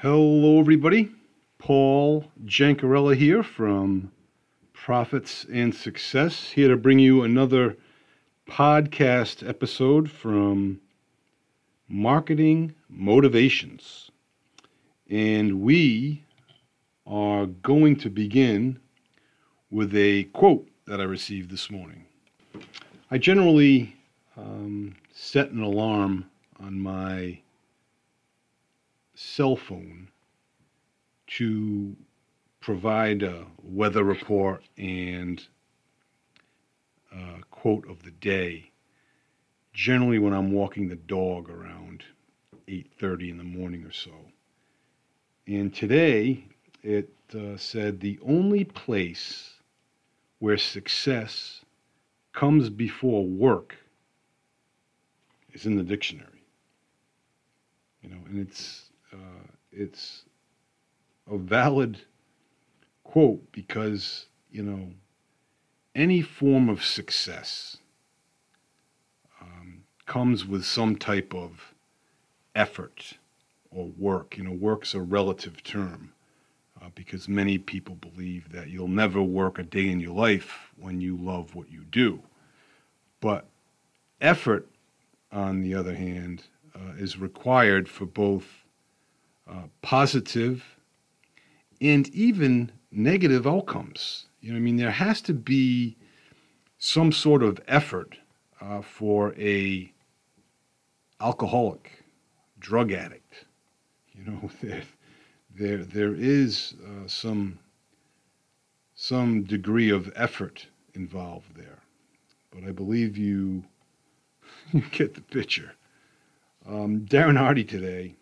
Hello, everybody. Paul Jancarella here from Profits and Success, here to bring you another podcast episode from Marketing Motivations. And we are going to begin with a quote that I received this morning. I generally um, set an alarm on my cell phone to provide a weather report and a quote of the day. Generally when i'm walking the dog around 8.30 in the morning or so. And today it uh, said the only place where success comes before work is in the dictionary. You know and it's uh, it's a valid quote because you know any form of success um, comes with some type of effort or work. You know, work's a relative term uh, because many people believe that you'll never work a day in your life when you love what you do. But effort, on the other hand, uh, is required for both uh, positive and even negative outcomes. You know, I mean, there has to be some sort of effort uh, for a alcoholic, drug addict. You know, there there there is uh, some some degree of effort involved there, but I believe you you get the picture. Um, Darren Hardy today,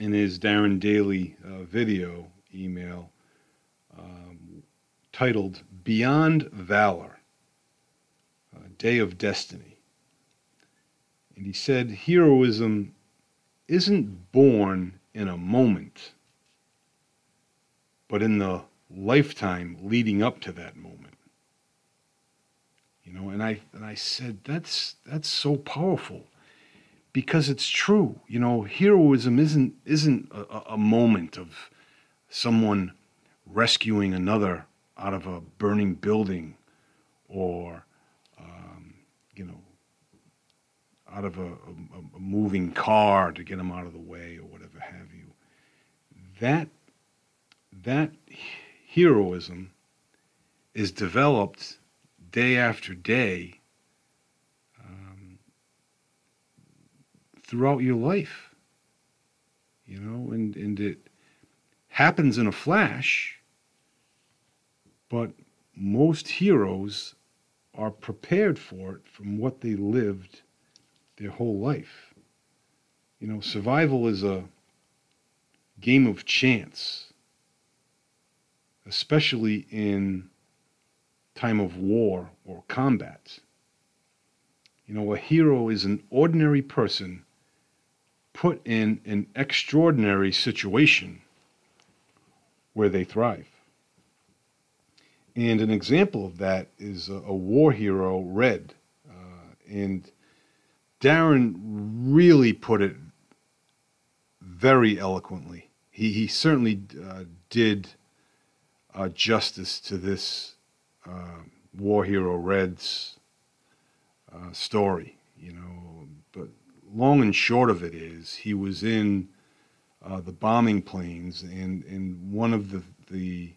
in his Darren Daily uh, video email um, titled Beyond Valor, uh, Day of Destiny. And he said, Heroism isn't born in a moment, but in the lifetime leading up to that moment. You know, and I and I said that's that's so powerful because it's true. You know, heroism isn't isn't a, a moment of someone rescuing another out of a burning building or, um, you know, out of a, a, a, moving car to get them out of the way or whatever have you. That, that heroism is developed day after day throughout your life. You know, and, and it, happens in a flash, but most heroes are prepared for it from what they lived their whole life. You know, survival is a game of chance, especially in time of war or combat. You know, a hero is an ordinary person put in an extraordinary situation where they thrive. And an example of that is a, a war hero, Red. Uh, and Darren really put it very eloquently. He, he certainly uh, did uh, justice to this uh, war hero, Red's uh, story, you know. Long and short of it is, he was in uh, the bombing planes, and and one of the the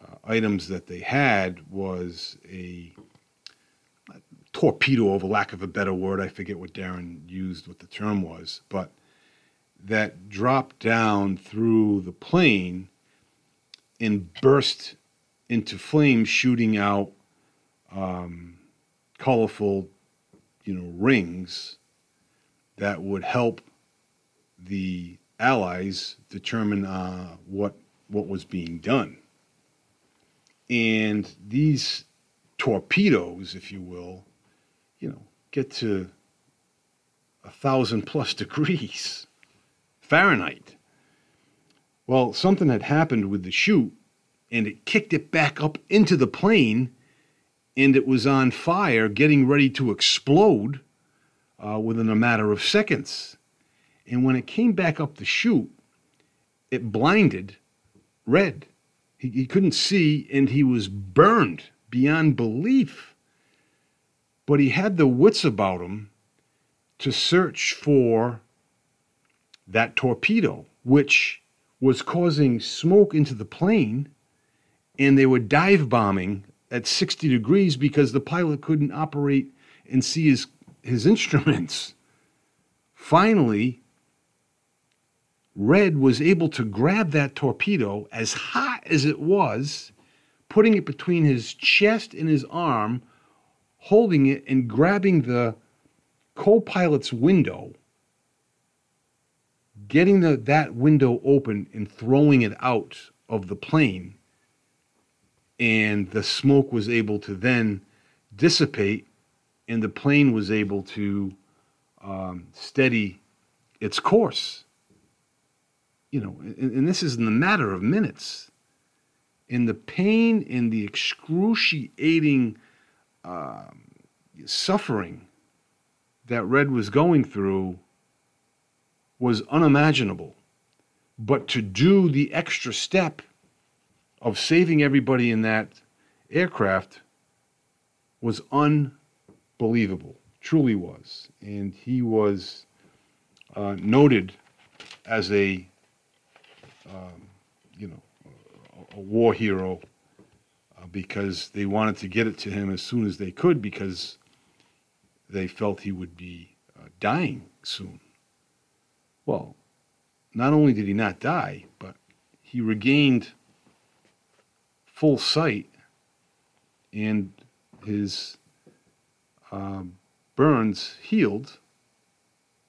uh, items that they had was a, a torpedo, over lack of a better word. I forget what Darren used, what the term was, but that dropped down through the plane and burst into flames, shooting out um, colorful, you know, rings that would help the allies determine uh, what what was being done. And these torpedoes, if you will, you know, get to a thousand plus degrees Fahrenheit. Well, something had happened with the chute, and it kicked it back up into the plane, and it was on fire, getting ready to explode uh, within a matter of seconds. And when it came back up the chute, it blinded Red. He, he couldn't see and he was burned beyond belief. But he had the wits about him to search for that torpedo, which was causing smoke into the plane, and they were dive bombing at 60 degrees because the pilot couldn't operate and see his, his instruments. Finally, Red was able to grab that torpedo as hot as it was, putting it between his chest and his arm, holding it and grabbing the co pilot's window, getting the, that window open and throwing it out of the plane. And the smoke was able to then dissipate, and the plane was able to um, steady its course you know, and, and this is in the matter of minutes. In the pain and the excruciating um, suffering that Red was going through was unimaginable. But to do the extra step of saving everybody in that aircraft was unbelievable, truly was. And he was uh, noted as a um, you know, a, a war hero uh, because they wanted to get it to him as soon as they could because they felt he would be uh, dying soon. Well, not only did he not die, but he regained full sight and his uh, burns healed,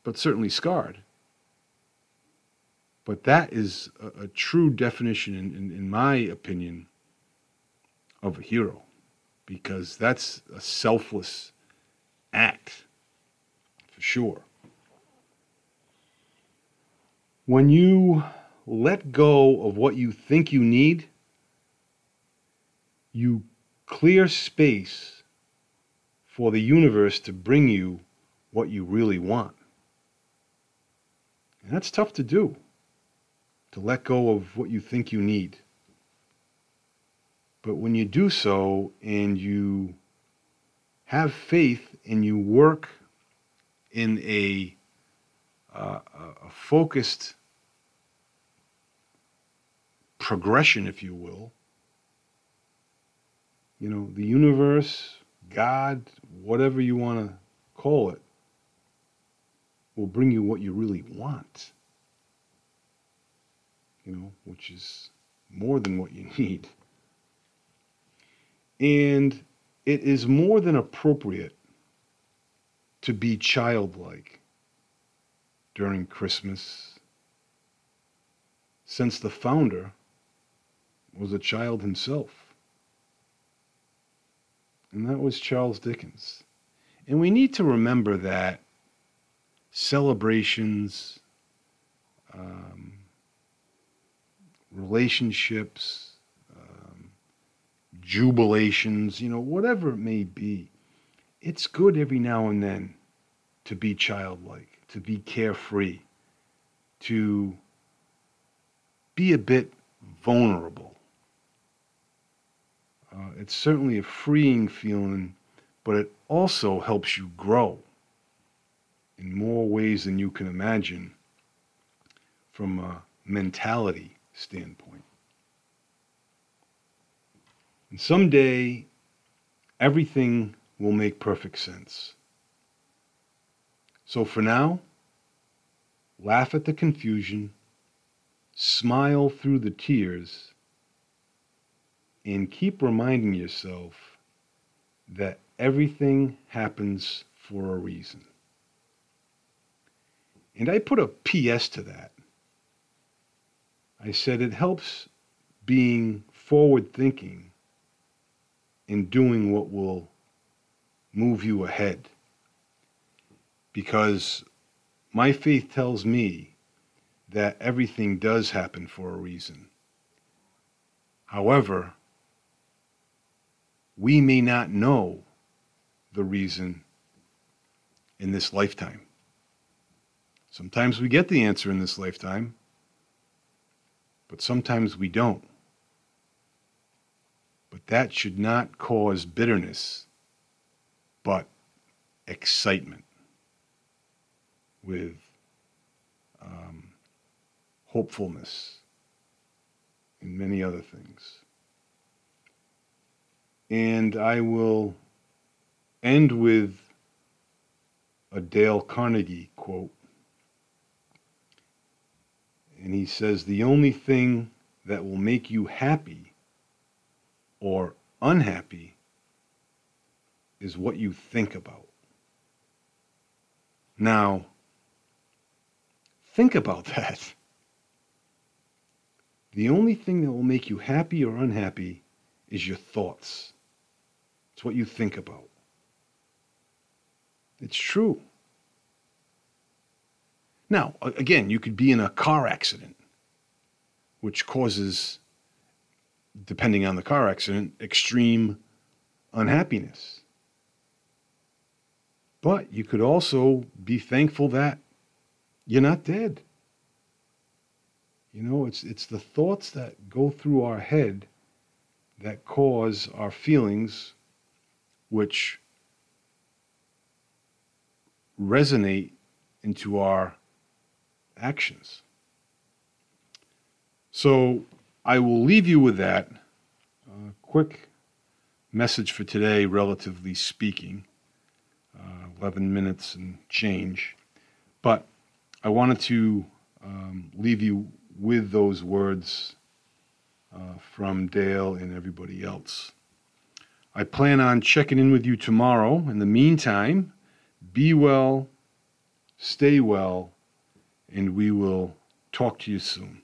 but certainly scarred. But that is a, a true definition, in, in, in my opinion, of a hero, because that's a selfless act, for sure. When you let go of what you think you need, you clear space for the universe to bring you what you really want. And that's tough to do to let go of what you think you need. But when you do so and you have faith and you work in a, uh, a focused progression, if you will, you know, the universe, God, whatever you want to call it, will bring you what you really want you know, which is more than what you need. And it is more than appropriate to be childlike during Christmas, since the founder was a child himself. And that was Charles Dickens. And we need to remember that celebrations, um, relationships, um, jubilations, you know, whatever it may be. It's good every now and then to be childlike, to be carefree, to be a bit vulnerable. Uh, it's certainly a freeing feeling, but it also helps you grow in more ways than you can imagine from a mentality standpoint. And someday, everything will make perfect sense. So for now, laugh at the confusion, smile through the tears, and keep reminding yourself that everything happens for a reason. And I put a PS to that I said it helps being forward thinking in doing what will move you ahead. Because my faith tells me that everything does happen for a reason. However, we may not know the reason in this lifetime. Sometimes we get the answer in this lifetime, but sometimes we don't. But that should not cause bitterness, but excitement with um, hopefulness and many other things. And I will end with a Dale Carnegie quote. And he says, The only thing that will make you happy or unhappy is what you think about. Now, think about that. The only thing that will make you happy or unhappy is your thoughts. It's what you think about. It's true. Now, again, you could be in a car accident, which causes, depending on the car accident, extreme unhappiness. But you could also be thankful that you're not dead. You know, it's, it's the thoughts that go through our head that cause our feelings, which resonate into our actions. So I will leave you with that. Uh, quick message for today, relatively speaking. Uh, 11 minutes and change. But I wanted to um, leave you with those words uh, from Dale and everybody else. I plan on checking in with you tomorrow. In the meantime, be well, stay well, and we will talk to you soon.